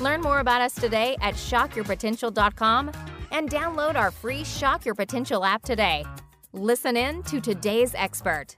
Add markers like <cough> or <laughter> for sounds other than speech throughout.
Learn more about us today at shockyourpotential.com and download our free Shock Your Potential app today. Listen in to today's expert.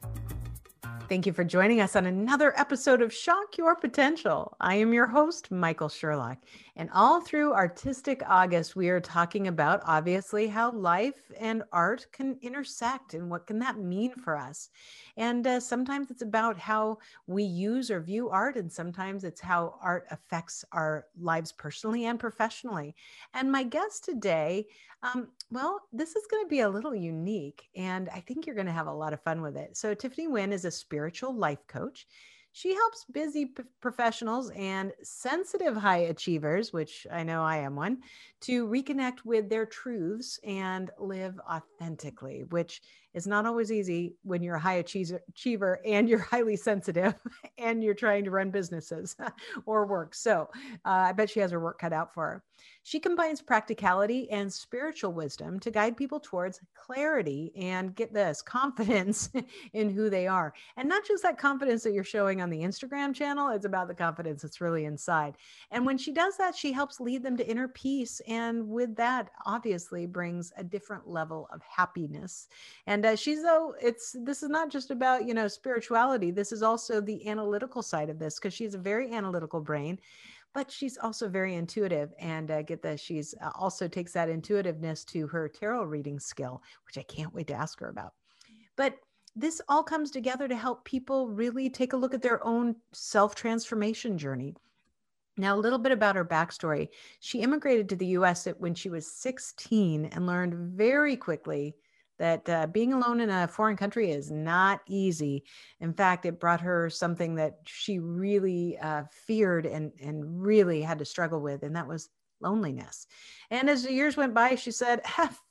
Thank you for joining us on another episode of Shock Your Potential. I am your host, Michael Sherlock. And all through Artistic August, we are talking about obviously how life and art can intersect and what can that mean for us. And uh, sometimes it's about how we use or view art, and sometimes it's how art affects our lives personally and professionally. And my guest today, um, well, this is going to be a little unique, and I think you're going to have a lot of fun with it. So, Tiffany Nguyen is a spiritual life coach. She helps busy p- professionals and sensitive high achievers, which I know I am one, to reconnect with their truths and live authentically, which is not always easy when you're a high achiever and you're <laughs> highly sensitive <laughs> and you're trying to run businesses <laughs> or work. So uh, I bet she has her work cut out for her. She combines practicality and spiritual wisdom to guide people towards clarity and get this confidence in who they are. And not just that confidence that you're showing on the Instagram channel, it's about the confidence that's really inside. And when she does that, she helps lead them to inner peace. And with that, obviously, brings a different level of happiness. And uh, she's, though, it's this is not just about, you know, spirituality. This is also the analytical side of this because she's a very analytical brain but she's also very intuitive and uh, get this she's uh, also takes that intuitiveness to her tarot reading skill which i can't wait to ask her about but this all comes together to help people really take a look at their own self transformation journey now, a little bit about her backstory. She immigrated to the US when she was 16 and learned very quickly that uh, being alone in a foreign country is not easy. In fact, it brought her something that she really uh, feared and, and really had to struggle with, and that was loneliness. And as the years went by, she said,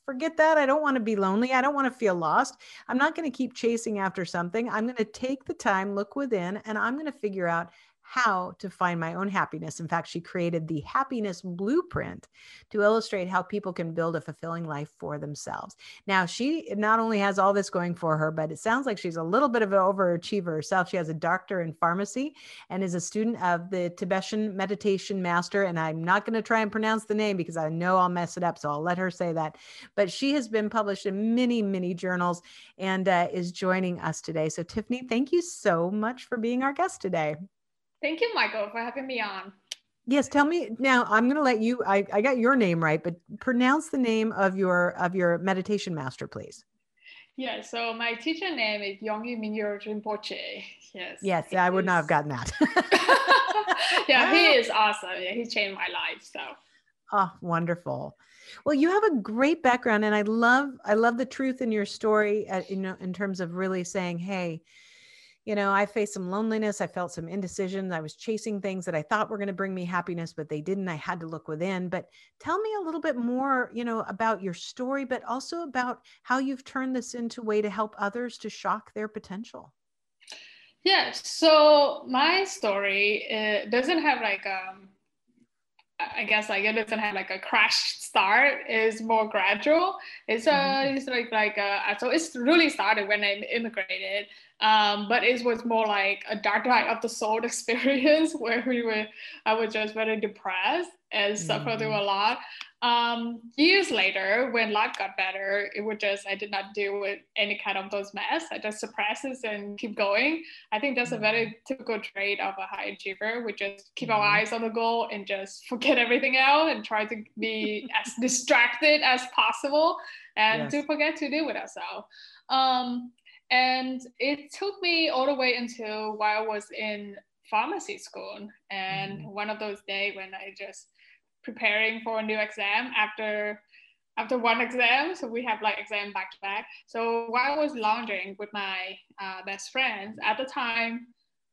Forget that. I don't want to be lonely. I don't want to feel lost. I'm not going to keep chasing after something. I'm going to take the time, look within, and I'm going to figure out how to find my own happiness. In fact, she created the happiness blueprint to illustrate how people can build a fulfilling life for themselves. Now, she not only has all this going for her, but it sounds like she's a little bit of an overachiever herself. She has a doctor in pharmacy and is a student of the Tibetan meditation master. And I'm not going to try and pronounce the name because I know I'll mess it up. So I'll let her say that. But she has been published in many, many journals and uh, is joining us today. So, Tiffany, thank you so much for being our guest today. Thank you, Michael, for having me on. Yes, tell me now. I'm going to let you. I, I got your name right, but pronounce the name of your of your meditation master, please. Yeah, so my teacher name is Yongey Mingyur Rinpoche. Yes. Yes, I would not have gotten that. <laughs> yeah, he <laughs> is awesome. Yeah, he changed my life. So. Oh, wonderful. Well, you have a great background, and I love I love the truth in your story. Uh, you know, in terms of really saying, "Hey, you know, I faced some loneliness. I felt some indecision. I was chasing things that I thought were going to bring me happiness, but they didn't. I had to look within. But tell me a little bit more, you know, about your story, but also about how you've turned this into a way to help others to shock their potential. Yeah. So my story uh, doesn't have like um, I guess like it doesn't have like a crash start. It's more gradual. It's a mm-hmm. it's like like a, so it's really started when I immigrated. Um, but it was more like a dark night of the soul <laughs> experience where we were I was just very depressed and mm-hmm. through a lot. Um, years later, when life got better, it would just I did not deal with any kind of those mess. I just suppress it and keep going. I think that's a very mm-hmm. typical trait of a high achiever. We just keep mm-hmm. our eyes on the goal and just <laughs> forget everything else and try to be as distracted as possible and yes. to forget to deal with ourselves. Um, and it took me all the way until while I was in pharmacy school. And mm-hmm. one of those days when I just preparing for a new exam after after one exam. So we have like exam back to back. So while I was lounging with my uh, best friends at the time,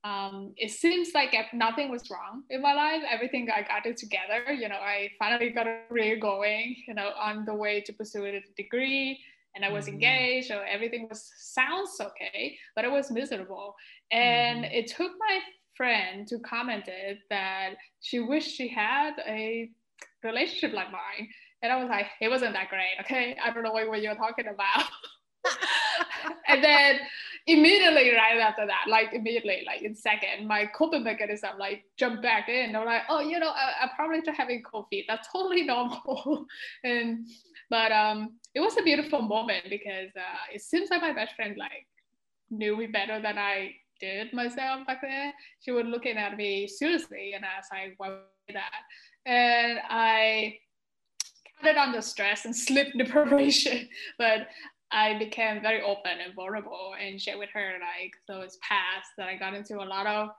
um, it seems like nothing was wrong in my life. Everything I got it together. You know, I finally got a career going. You know, on the way to pursue a degree, and I was mm-hmm. engaged, so everything was sounds okay, but it was miserable. And mm-hmm. it took my friend to comment it that she wished she had a relationship like mine. And I was like, it wasn't that great. Okay. I don't know what, what you're talking about. <laughs> and then immediately right after that, like immediately, like in second, my coping mechanism like jumped back in. I'm like, oh, you know, I, I probably just having cold feet. That's totally <laughs> normal. and but um, it was a beautiful moment because uh, it seems like my best friend like knew me better than I did myself back then. She was looking at me seriously, and I was like, why that? And I counted on the stress and sleep <laughs> deprivation, but I became very open and vulnerable and shared with her like those past that I got into a lot of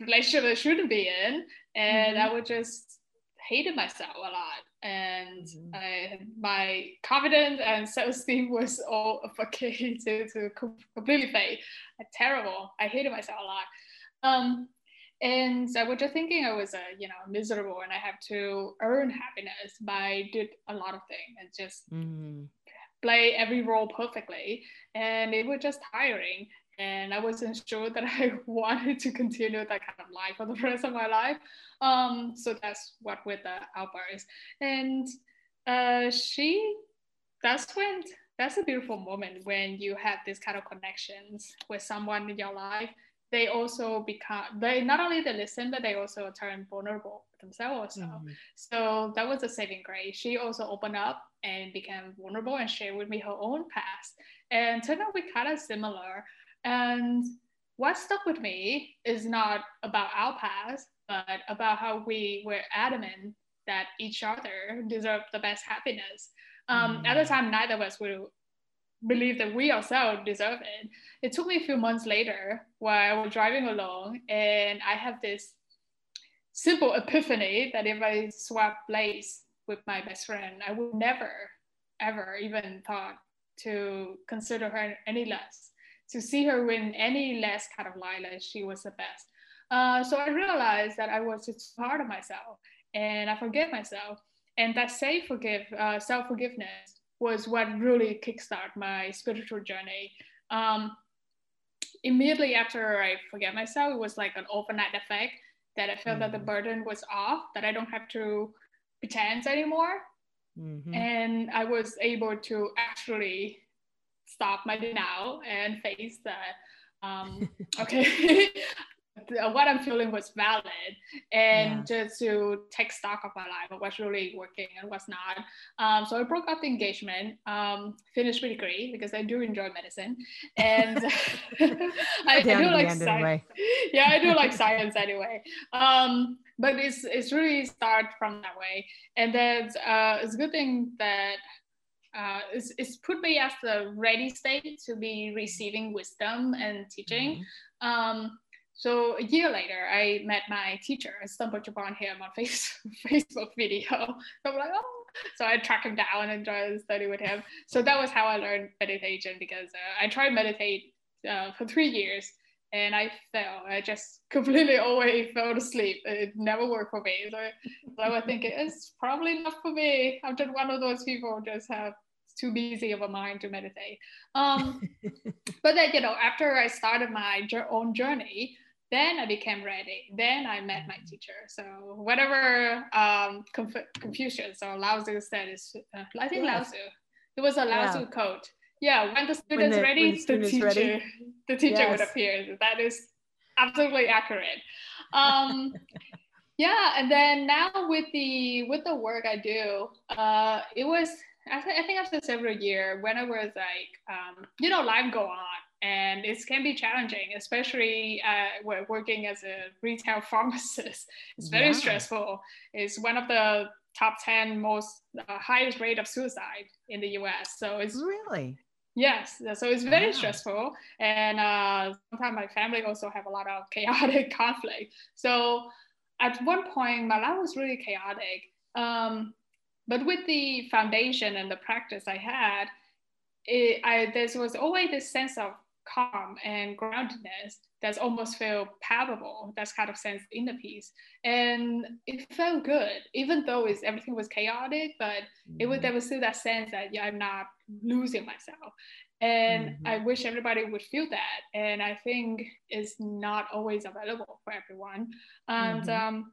relationships I shouldn't be in, and mm-hmm. I would just hated myself a lot, and mm-hmm. I, my confidence and self-esteem was all <laughs> fucking to, to completely fade. Terrible. I hated myself a lot. Um, and I was just thinking I was a you know miserable and I have to earn happiness by did a lot of things and just mm. play every role perfectly and it was just tiring and I wasn't <laughs> sure that I <laughs> wanted to continue that kind of life for the <laughs> rest of my life. Um, so that's what with the outburst and uh, she that's when that's a beautiful moment when you have this kind of connections with someone in your life they also become they not only they listen but they also turn vulnerable themselves. Mm-hmm. So that was a saving grace. She also opened up and became vulnerable and shared with me her own past. And turned out we kind of similar. And what stuck with me is not about our past, but about how we were adamant that each other deserved the best happiness. Um, mm-hmm. At the mm. time, neither of us would believe that we ourselves deserve it. It took me a few months later while I was driving along and I have this simple epiphany that if I swap place with my best friend, I would never, ever even thought to consider her any less, to see her win any less kind of light as she was the best. Uh, so I realized that I was just hard on myself and I forgive myself. And that say forgive, uh, self-forgiveness was what really kickstarted my spiritual journey. Um, immediately after I forget myself, it was like an overnight effect that I felt mm-hmm. that the mm-hmm. burden was off, that I don't have to pretend anymore. Mm-hmm. And I was able to actually stop my denial and face that um, <laughs> okay <laughs> what I'm feeling was valid and yeah. just to take stock of my life, what's really working and what's not. Um, so I broke up the engagement, um, finished my degree because I do enjoy medicine. And <laughs> I, do like science. Anyway. <laughs> yeah, I do like science anyway. Um, but it's, it's really start from that way. And then uh, it's a good thing that uh, it's, it's put me at the ready state to be receiving wisdom and teaching. Mm-hmm. Um, so a year later, I met my teacher. I stumbled upon him on face, <laughs> Facebook video. So I'm like, oh, so I tracked him down and tried to study with him. So that was how I learned meditation because uh, I tried meditate uh, for three years and I fell. I just completely <laughs> always fell asleep. It never worked for me. So, so I was thinking it's probably not for me. I'm just one of those people who just have too busy of a mind to meditate. Um, <laughs> but then, you know, after I started my own journey, then I became ready. Then I met my teacher. So whatever um, Conf- Confucius or Lao Tzu said is, uh, I think. Lao Tzu. It was a Lao Tzu quote. Yeah, when the student's when the, ready, the, the teacher, ready. the teacher yes. would appear. That is absolutely accurate. Um, <laughs> yeah, and then now with the with the work I do, uh, it was I, th- I think after several years when I was like, um, you know, life go on and it can be challenging, especially uh, working as a retail <laughs> pharmacist. It's very yeah. stressful. It's one of the top 10 most uh, highest rate of suicide in the US. So it's really Yes, so it's very wow. stressful, and uh, sometimes my family also have a lot of <laughs> chaotic conflict. So at one point, my life was really chaotic. Um, but with the foundation and the practice I had, it, I, there was always this sense of calm and groundedness that's almost feel palpable. That's kind of sense in the piece, and it felt good, even though it's, everything was chaotic. But it was mm-hmm. there was still that sense that yeah, I'm not losing myself, and mm-hmm. I wish everybody would feel that. And I think it's not always available for everyone, and. Mm-hmm. Um,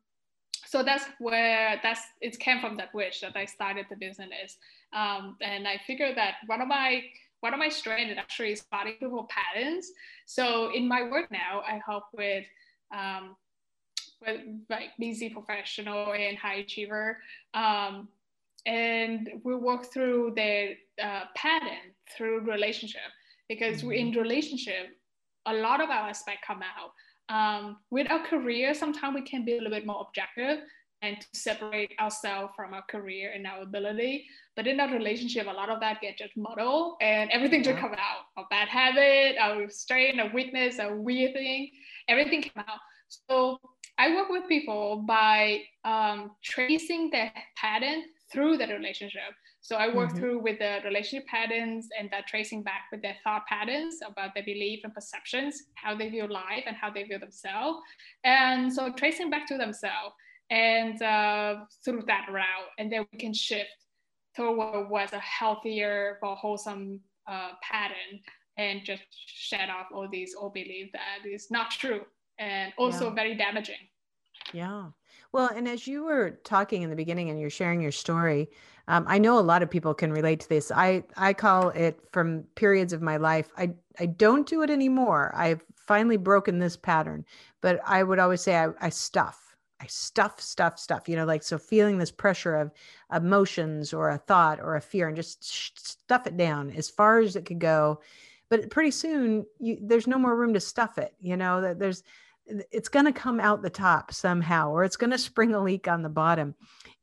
so that's where that's it came from that wish that I started the business, um, and I figured that one of my one of my strengths actually is spotting people patterns. So in my work now, I help with um, with like busy professional and high achiever, um, and we work through their uh, pattern through relationship because mm-hmm. in relationship, a lot of our aspect come out. Um, with our career, sometimes we can be a little bit more objective and to separate ourselves from our career and our ability. But in that relationship, a lot of that get just muddled and everything yeah. just come out. A bad habit, a strength, a weakness, a weird thing, everything come out. So I work with people by um, tracing the pattern through the relationship. So I work mm-hmm. through with the relationship patterns and that tracing back with their thought patterns about their belief and perceptions, how they view life and how they view themselves. And so tracing back to themselves and uh, through that route, and then we can shift toward what's a healthier, more wholesome uh, pattern, and just shed off all these old beliefs that is not true and also yeah. very damaging. Yeah. Well, and as you were talking in the beginning and you're sharing your story, um, I know a lot of people can relate to this. I I call it from periods of my life. I I don't do it anymore. I've finally broken this pattern, but I would always say I, I stuff. I stuff, stuff, stuff, you know, like so feeling this pressure of emotions or a thought or a fear and just stuff it down as far as it could go. But pretty soon you, there's no more room to stuff it, you know, that there's, it's going to come out the top somehow, or it's going to spring a leak on the bottom.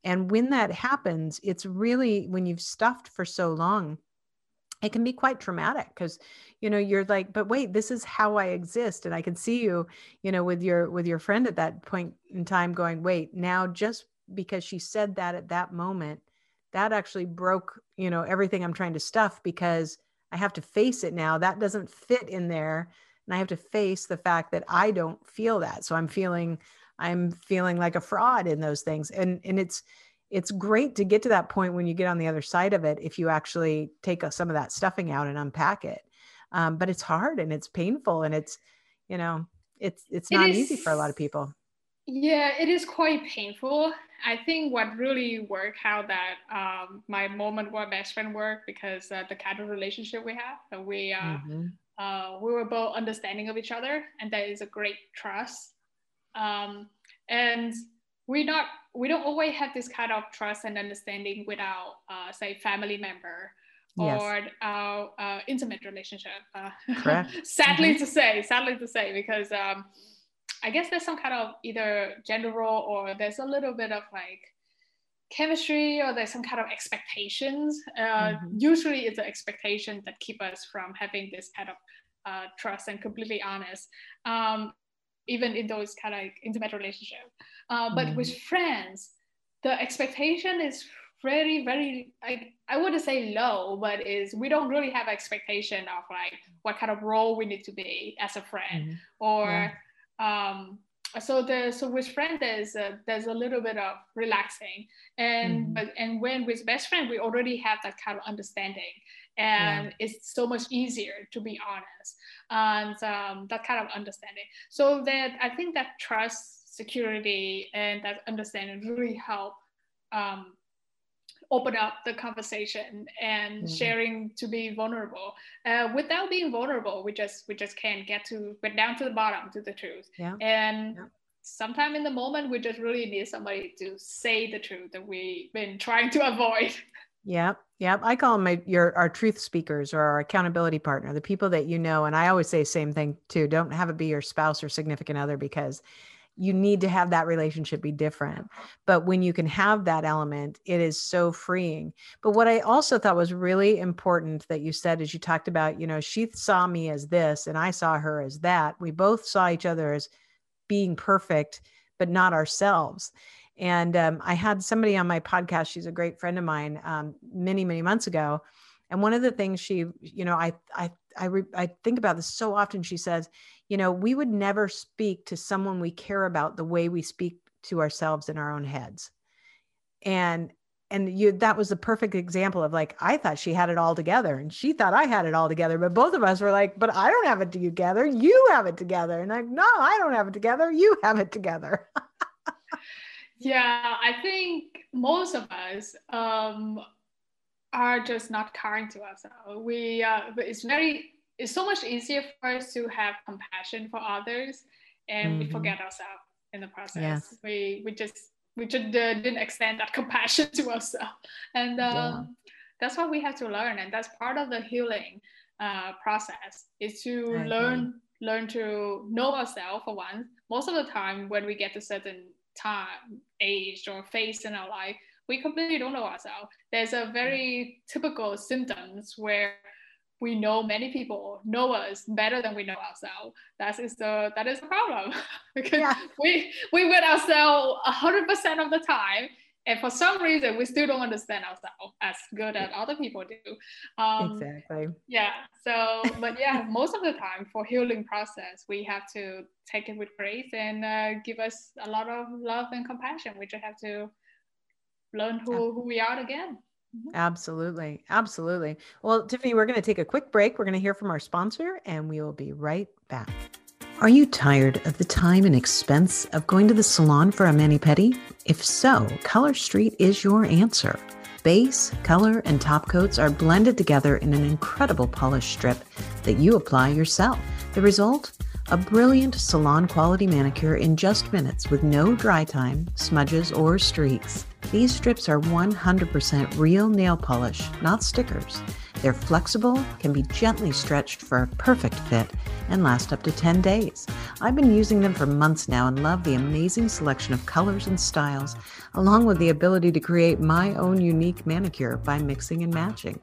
And when that happens, it's really when you've stuffed for so long, it can be quite traumatic because you know you're like but wait this is how i exist and i can see you you know with your with your friend at that point in time going wait now just because she said that at that moment that actually broke you know everything i'm trying to stuff because i have to face it now. That doesn't fit in there and i have to face the fact that i don't feel that. So i'm feeling i'm feeling like a fraud in those things and and it's it's great to get to that point when you get on the other side of it if you actually take some of that stuffing out and unpack it. Um, but it's hard and it's painful and it's you know it's it's not it is, easy for a lot of people. Yeah it is quite painful. I think what really worked how that um, my moment where best friend worked because uh, the kind of relationship we have we uh, mm-hmm. uh, we were both understanding of each other and there is a great trust. Um, and we not we don't always have this kind of trust and understanding with our uh, say family member yes. or our uh, intimate relationship. Uh, <laughs> sadly mm-hmm. to say, sadly to say, because um, I guess there's some kind of either gender role or there's a little bit of like chemistry or there's some kind of expectations. Uh, mm-hmm. Usually, it's the expectation that keep us from having this kind of uh, trust and completely honest. Um, even in those kind of like intimate relationship. Uh, but mm. with friends, the expectation is very, very, I, I wouldn't say low, but is we don't really have expectation of like what kind of role we need to be as a friend mm. or, yeah. um, so the so with friend there's a, there's a little bit of relaxing and mm but and when with best friend we already have that kind of understanding and yeah. it's so much easier to be honest and um, that kind of understanding. So that I think that trust, security, and that understanding really help um, open up the conversation and mm-hmm. sharing to be vulnerable. Uh, without being vulnerable, we just we just can't get to get down to the bottom to the truth. Yeah. And yeah. sometime in the moment, we just really need somebody to say the truth that we've been trying to <laughs> avoid. Yeah, yeah. I call them my your our truth speakers or our accountability partner, the people that you know. And I always say same thing too. Don't have it be your spouse or significant other because you need to have that relationship be different. But when you can have that element, it is so freeing. But what I also thought was really important that you said is you talked about, you know, she saw me as this and I saw her as that. We both saw each other as being perfect, but not ourselves. And um, I had somebody on my podcast. She's a great friend of mine um, many, many months ago. And one of the things she, you know, I, I, I, re, I think about this so often. She says, you know, we would never speak to someone we care about the way we speak to ourselves in our own heads. And and you that was a perfect example of like I thought she had it all together and she thought I had it all together but both of us were like but I don't have it together you have it together and like no I don't have it together you have it together <laughs> yeah I think most of us um are just not kind to ourselves we uh it's very it's so much easier for us to have compassion for others and mm-hmm. we forget ourselves in the process yes. we we just we just uh, didn't extend that <laughs> compassion to ourselves and um, yeah. that's what we have to learn and that's part of the healing uh, process is to I learn agree. learn to know ourselves for one most of the time when we get to certain time age or phase in our life we completely don't know ourselves there's a very typical symptoms where we know many people know us better than we know ourselves. That is the that is the problem <laughs> because yeah. we we with ourselves hundred percent of the time, and for some reason we still don't understand ourselves as good as other people do. Um, exactly. Yeah. So, but yeah, <laughs> most of the time for healing process, we have to take it with grace and uh, give us a lot of love and compassion. We just have to learn who, who we are again. Mm-hmm. Absolutely. Absolutely. Well, Tiffany, we're going to take a quick break. We're going to hear from our sponsor and we will be right back. Are you tired of the time and expense of going to the salon for a mani pedi? If so, Color Street is your answer. Base, color, and top coats are blended together in an incredible polish strip that you apply yourself. The result? A brilliant salon quality manicure in just minutes with no dry time, smudges, or streaks. These strips are 100% real nail polish, not stickers. They're flexible, can be gently stretched for a perfect fit, and last up to 10 days. I've been using them for months now and love the amazing selection of colors and styles, along with the ability to create my own unique manicure by mixing and matching.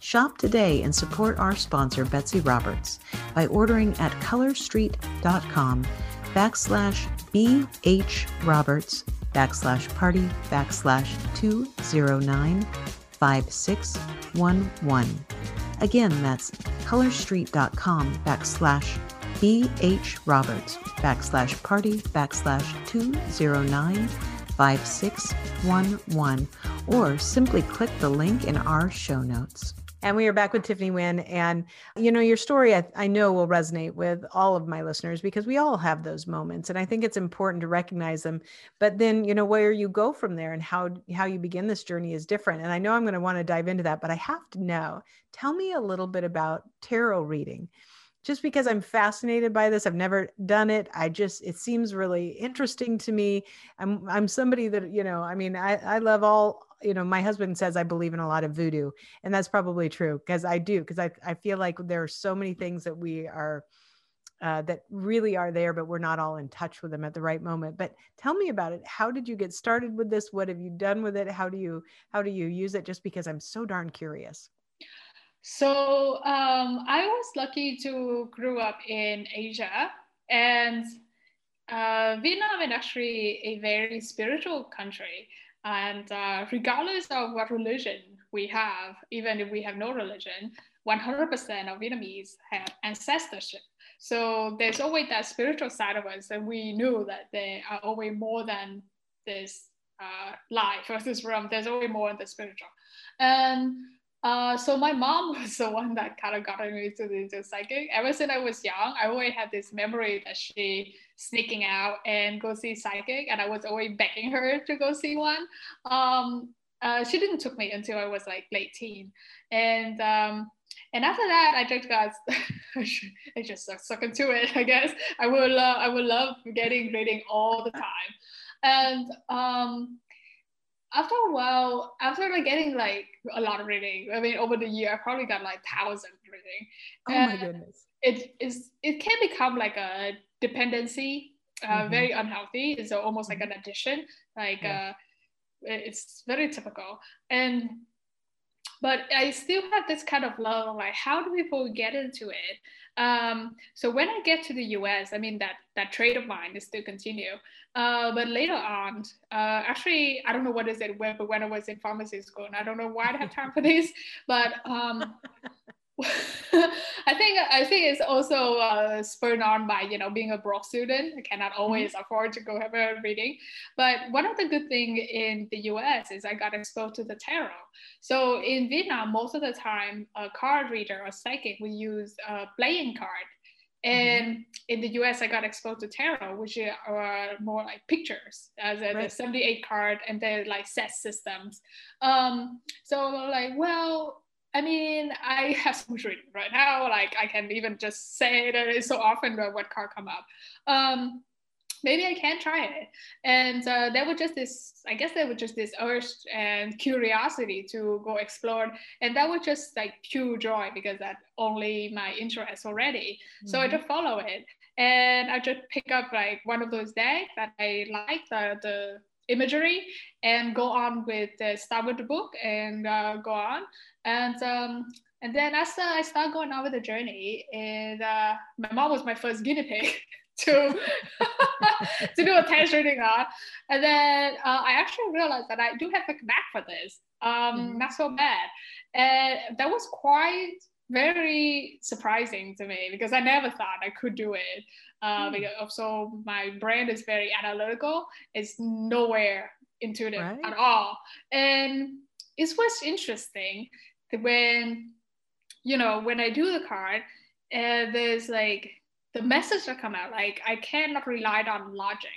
Shop today and support our sponsor, Betsy Roberts, by ordering at colorstreet.com backslash BH Roberts backslash party backslash 209 5611. Again, that's colorstreet.com backslash BH Roberts backslash party backslash 209 5611 or simply click the link in our show notes. And we are back with Tiffany Nguyen. And, you know, your story, I, I, know will resonate with all of my listeners because we all have those moments. And I think it's important to recognize them. But then, you know, where you go from there and how, how you begin this journey is different. And I know I'm going to want to dive into that, but I have to know, tell me a little bit about tarot reading. Just because I'm fascinated by this, I've never done it. I just, it seems really interesting to me. I'm, I'm somebody that, you know, I mean, I, I love all, you know, my husband says I believe in a lot of voodoo, and that's probably true because I do, because I, I feel like there are so many things that we are, uh, that really are there, but we're not all in touch with them at the right moment. But tell me about it. How did you get started with this? What have you done with it? How do you, how do you use it? Just because I'm so darn curious. So um, I was lucky to grow up in Asia and uh, Vietnam is actually a very spiritual country. And uh, regardless of what religion we have, even if we have no religion, 100% of Vietnamese have ancestorship. So there's always that spiritual side of us, and we knew that there are always more than this uh, life or this realm. There's always more in the spiritual. And uh, so my mom <laughs> was the one that kind of got me into the psychic. Ever since I was young, I always had this memory that she sneaking out and go see psychic, and I was always begging her to go see one. Um, uh, she didn't took me until I was like late teen, and um, and after that, I just got <laughs> I just suck, suck into it. I guess I will uh, I will love getting reading all the time, and um, after a while, after like getting like a lot of reading, I mean, over the year, I probably got like thousands reading. Oh my goodness! It is. It can become like a dependency, uh, mm-hmm. very unhealthy. It's almost like an addiction. Like yeah. uh, it's very typical. And but I still have this kind of love. Like, how do people get into it? Um, so when I get to the US, I mean that that trade of mine is still continue. Uh, but later on, uh, actually, I don't know what is it when, but when I was in pharmacy school, and I don't know why I have time for this, but um, <laughs> I think I think it's also uh, spurred on by you know being a broke student. I cannot mm-hmm. always afford to go have a reading, but one of the good thing in the U.S. is I got exposed to the tarot. So in Vietnam, most of the time, a card reader or psychic will use a playing card, mm-hmm. and mm-hmm. in the U.S. I got exposed to tarot, which are more like pictures, as a right. 78 card, and they're like set systems. Um, so like, well I mean, I have so much reading right now. Like I can even just say that it's so often that what card come up. Um, maybe I can try it. And uh, there was just this, I guess there was just this urge and curiosity to go explore. And that was just like pure joy because that only my interest already. Mm-hmm. So I mm-hmm. just follow it. And I just pick up like one of those decks that I like, the, the imagery and go on with uh, start with the book and uh, go on and um, and then as uh, I start going on with the journey and uh, my mom was my first guinea pig <laughs> to <laughs> to do a test reading on and then uh, I actually realized that I do have a knack for this um, mm-hmm. not so bad and that was quite very surprising to me because I never thought I could do it. Uh, mm. because so my brain is very analytical. It's nowhere intuitive right. at all, and it's what's interesting when you know when I do the card, uh, there's like the message that come out. Like I cannot rely on logic.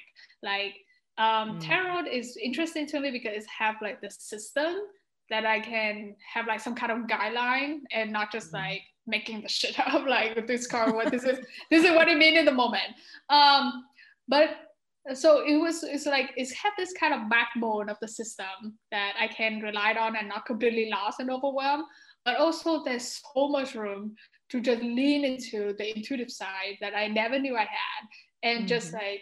Like um, mm. tarot is interesting to me because it have like the system that I can have like some kind of guideline and not just mm-hmm. like making the shit up <laughs> like with this car what this is this is what it mean in the moment um but so it was it's like it's had this kind of backbone of the system that i can rely on and not completely lost and overwhelmed but also there's so much room to just lean into the intuitive side that i never knew i had and mm-hmm. just like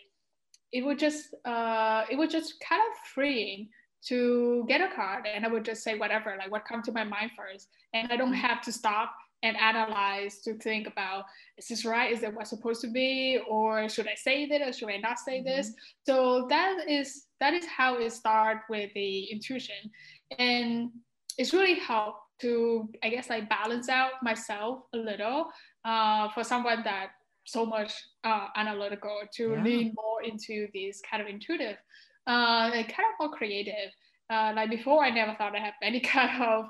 it would just uh it was just kind of freeing to get a card and I would just say whatever, like what comes to my mind first. And I don't mm-hmm. have to stop and analyze to think about is this right? Is that what's supposed to be? Or should I say this or should I not say mm-hmm. this? So that is that is how it started with the intuition. And it's really helped to, I guess, like balance out myself a little uh, for someone that so much uh, analytical to yeah. lean more into this kind of intuitive uh, kind of more creative. Uh, like before, I never thought I have any <laughs> kind of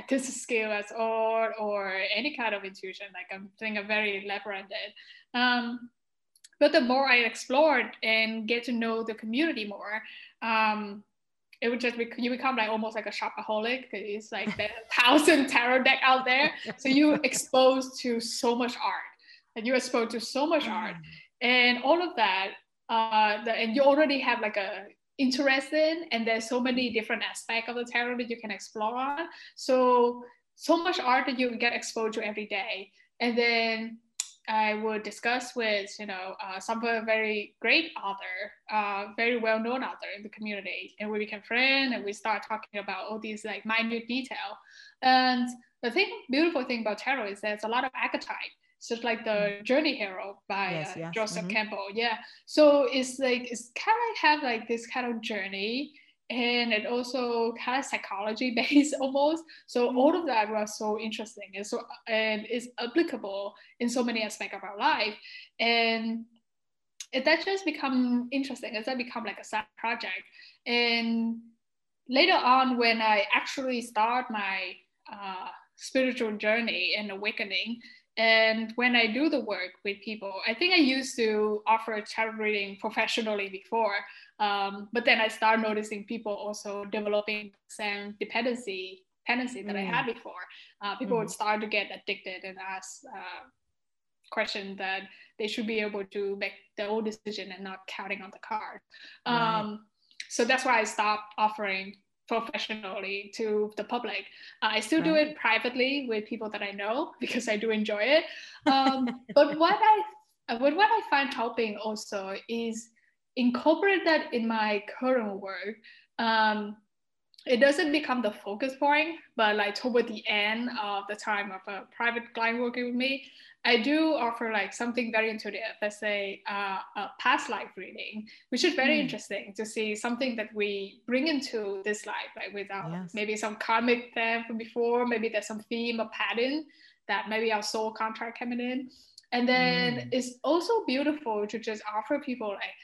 <laughs> artistic skill at all or any kind of intuition. Like I'm doing a very left-handed. Um, but the more I explored and get to know the community more, um, it would just be, you become like almost like a shopaholic. Because it's like the thousand <laughs> tarot deck out there. So you <laughs> exposed to so much art and you're exposed to so much art. Mm. And all of that uh, the, and you already have like a interest in, and there's so many different aspects of the tarot that you can explore. So so much art that you get exposed to every day, and then I would discuss with you know uh, some very great author, uh, very well known author in the community, and we become friends, and we start talking about all these like minute detail. And the thing, beautiful thing about tarot is there's a lot of archetype just like the mm. Journey Hero by yes, uh, yes. Joseph mm-hmm. Campbell. Yeah. So it's like it's kind of like have like this kind of journey and it also kind of psychology <laughs> based almost. So mm-hmm. all of that was so interesting and so and is applicable in so many aspects of our life. And it, that just become interesting. It that become like a side project. And later on, when I actually start my uh, spiritual journey and awakening, and when I do the work with people, I think I used to offer tarot reading professionally before, um, but then I started noticing people also developing same dependency tendency that mm. I had mm. before. Uh, people mm. would start to get addicted and ask uh, questions that they should be able to make their own decision and not counting on the card. Um, right. So that's why I stopped offering professionally to the public. Uh, I still right. do it privately with people that I know <laughs> because I do enjoy it. <laughs> Um, but what I but what I find helping also is incorporate that in my current work. Um, it doesn't become the focus point, but like toward the end of the time of a private client working with me, I do offer like something very intuitive, let's say uh, a past life reading, which is very mm. interesting to see something that we bring into this life, like without yes. maybe some karmic theme from before, maybe there's some theme or pattern that maybe our soul contract coming in. And then mm. it's also beautiful to just offer people like,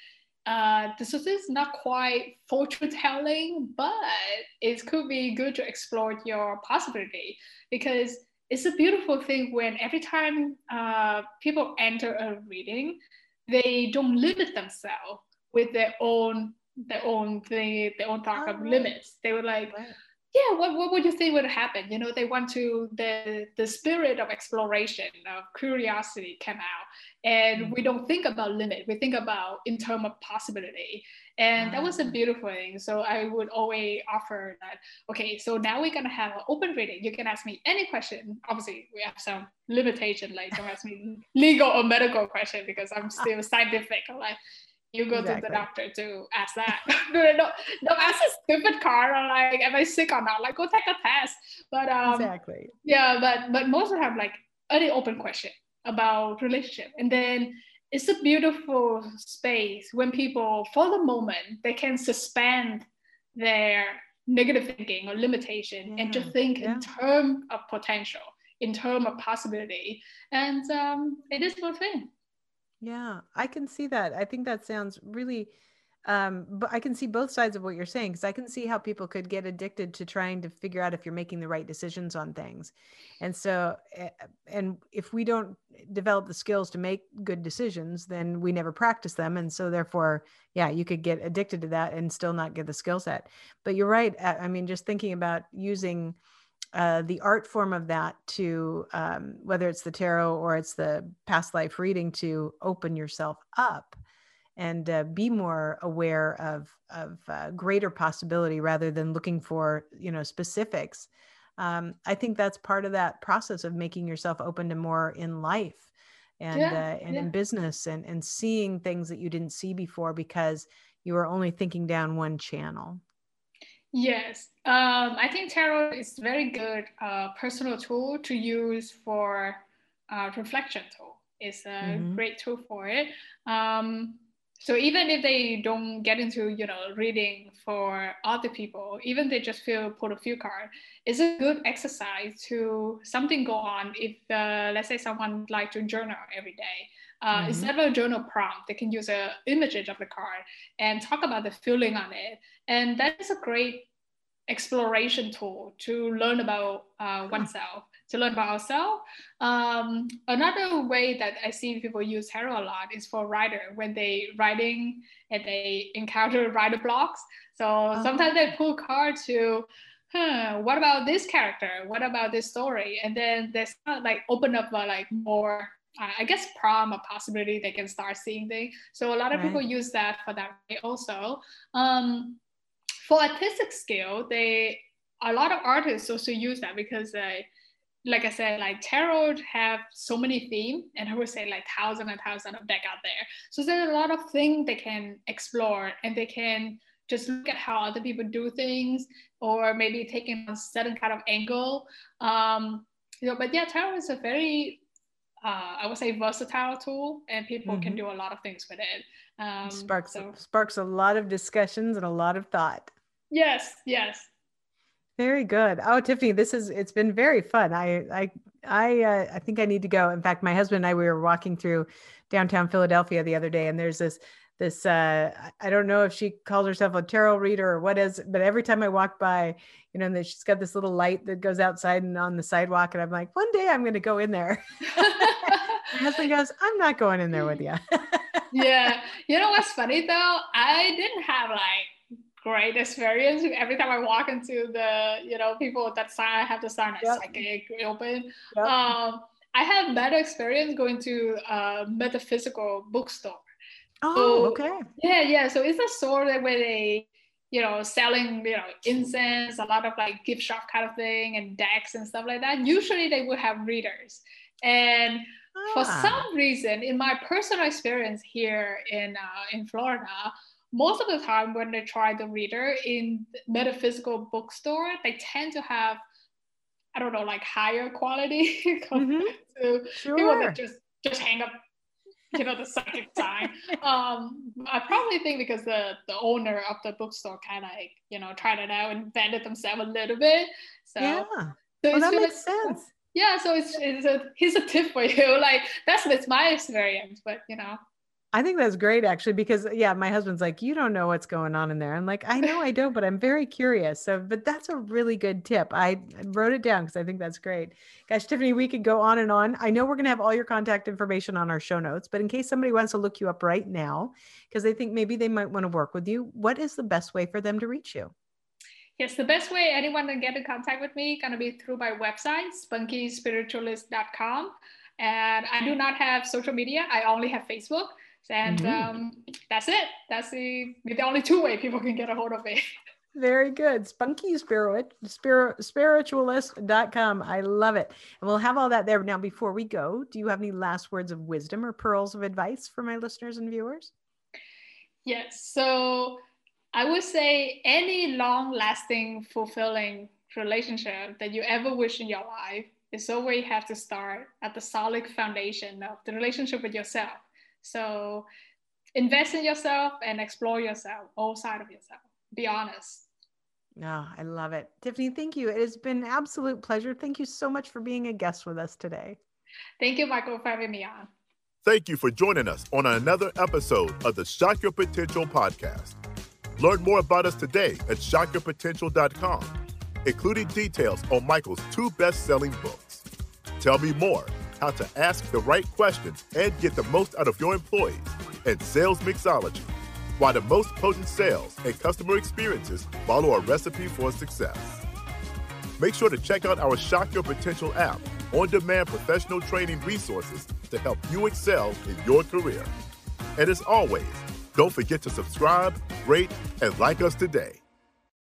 uh, this is not quite fortune telling, but it could be good to explore your possibility because it's a beautiful thing when every time uh, people enter a reading, they don't limit themselves with their own their own thing, their own thought oh, of right. limits. They were like, right yeah what, what would you think would happen? You know they want to the the spirit of exploration of curiosity came out. And mm-hmm. we don't think about limit we think about in terms of possibility. And that was a ah. beautiful thing. So i would always offer that okay so now we're going to have an open reading. You can ask me any question. Obviously we have some limitation like don't ask me <laughs> legal or medical question because i'm still scientific like you go exactly. to the doctor to ask that. <laughs> no, no, no, don't ask a stupid card or like, am I sick or not? Like, go take a test. But um, exactly. Yeah, but but most of have like any open question about relationship, and then it's a beautiful space when people, for the moment, they can suspend their negative thinking or limitation yeah. and just think yeah. in terms of potential, in terms of possibility, and um, it is thing. Yeah, I can see that. I think that sounds really um but I can see both sides of what you're saying because I can see how people could get addicted to trying to figure out if you're making the right decisions on things. And so eh, and if we don't develop the skills to make good decisions, then we never practice them and so therefore, yeah, you could get addicted to that and still not get the skill set. But you're right. I mean just thinking about using uh, the art form of that to um, whether it's the tarot or it's the past life reading to open yourself up and uh, be more aware of of uh, greater possibility rather than looking for you know specifics um, i think that's part of that process of making yourself open to more in life and yeah, uh, and yeah. in business and and seeing things that you didn't see before because you were only thinking down one channel Yes, um, I think tarot is very good uh, personal tool to use for uh, reflection tool. It's a mm-hmm. great tool for it. Um, so even if they don't get into you know reading for other people, even they just feel pull a few cards, it's a good exercise to something go on. If uh, let's say someone like to journal every day, uh, mm-hmm. Instead of a journal prompt, they can use a image of the card and talk about the feeling on it. And that is a great exploration tool to learn about uh, oneself, to learn about ourselves. Um, another way that I see people use tarot a lot is for writer when they writing and they encounter <laughs> writer blocks. So uh-huh. sometimes they pull cards to huh, what about this character? What about this story? And then they start like open up a, like more I guess prom a possibility they can start seeing things. So a lot of right. people use that for that way also. Um, for artistic skill, they a lot of artists also use that because they, like I said, like tarot have so many themes, and I would say like thousand and thousand of deck out there. So there's a lot of things they can explore, and they can just look at how other people do things, or maybe taking a certain kind of angle. Um, you know, but yeah, tarot is a very uh, I would say versatile tool, and people mm-hmm. can do a lot of things with it. Um, sparks so. sparks a lot of discussions and a lot of thought. Yes, yes. Very good. Oh, Tiffany, this is it's been very fun. I I I uh, I think I need to go. In fact, my husband and I we were walking through downtown Philadelphia the other day, and there's this this uh I don't know if she calls herself a tarot reader or what is, but every time I walk by, you know, and she's got this little light that goes outside and on the sidewalk, and I'm like, one day I'm going to go in there. <laughs> <laughs> my husband goes, I'm not going in there with you. yeah, <laughs> you know what's funny though? I didn't have like great experience every time I walk into the, you know, people that sign, I have to sign a yep. psychic open. Yep. Um, I have better experience going to a metaphysical bookstore. Oh, so, okay. Yeah, yeah. So it's a store that where they, you know, selling, you know, incense, a lot of like gift shop kind of thing and decks and stuff like that. Usually they would have readers. And ah. for some reason, in my personal experience here in uh, in Florida, most of the time when they try the reader in metaphysical bookstore, they tend to have, I don't know, like higher quality <laughs> compared mm-hmm. to sure. people that just just hang up, you know, the second time um, I probably think because the the owner of the bookstore kind of like you know tried it out and vended themselves a little bit. So yeah, so well, that makes sense. Yeah, so it's, it's a here's a tip for you. <laughs> Like that's it's my experience, but you know. I think that's great actually because yeah, my husband's like, you don't know what's going on in there. I'm like, I know I don't, but I'm very curious. So, but that's a really good tip. I wrote it down because I think that's great. Gosh, Tiffany, we could go on and on. I know we're gonna have all your contact information on our show notes, but in case somebody wants to look you up right now, because they think maybe they might want to work with you, what is the best way for them to reach you? Yes, the best way anyone can get in contact with me gonna be through my website, spunkyspiritualist.com. And I do not have social media. I only have Facebook. And mm-hmm. um, that's it. That's the, the only two way people can get a hold of me. Very good. Spunky Spirit, spirit, spiritualist.com. I love it. And we'll have all that there. Now, before we go, do you have any last words of wisdom or pearls of advice for my listeners and viewers? Yes. So I would say any long lasting, fulfilling relationship that you ever wish in your life is always have to start at the solid foundation of the relationship with yourself. So invest in yourself and explore yourself, all side of yourself. Be honest. No, oh, I love it. Tiffany, thank you. It has been an absolute pleasure. Thank you so much for being a guest with us today. Thank you, Michael, for having me on. Thank you for joining us on another episode of the Shock Your Potential podcast. Learn more about us today at shockyourpotential.com, including details on Michael's two best selling books. Tell me more how to ask the right questions and get the most out of your employees, and sales mixology. Why the most potent sales and customer experiences follow a recipe for success. Make sure to check out our Shock Your Potential app, on demand professional training resources to help you excel in your career. And as always, don't forget to subscribe, rate, and like us today.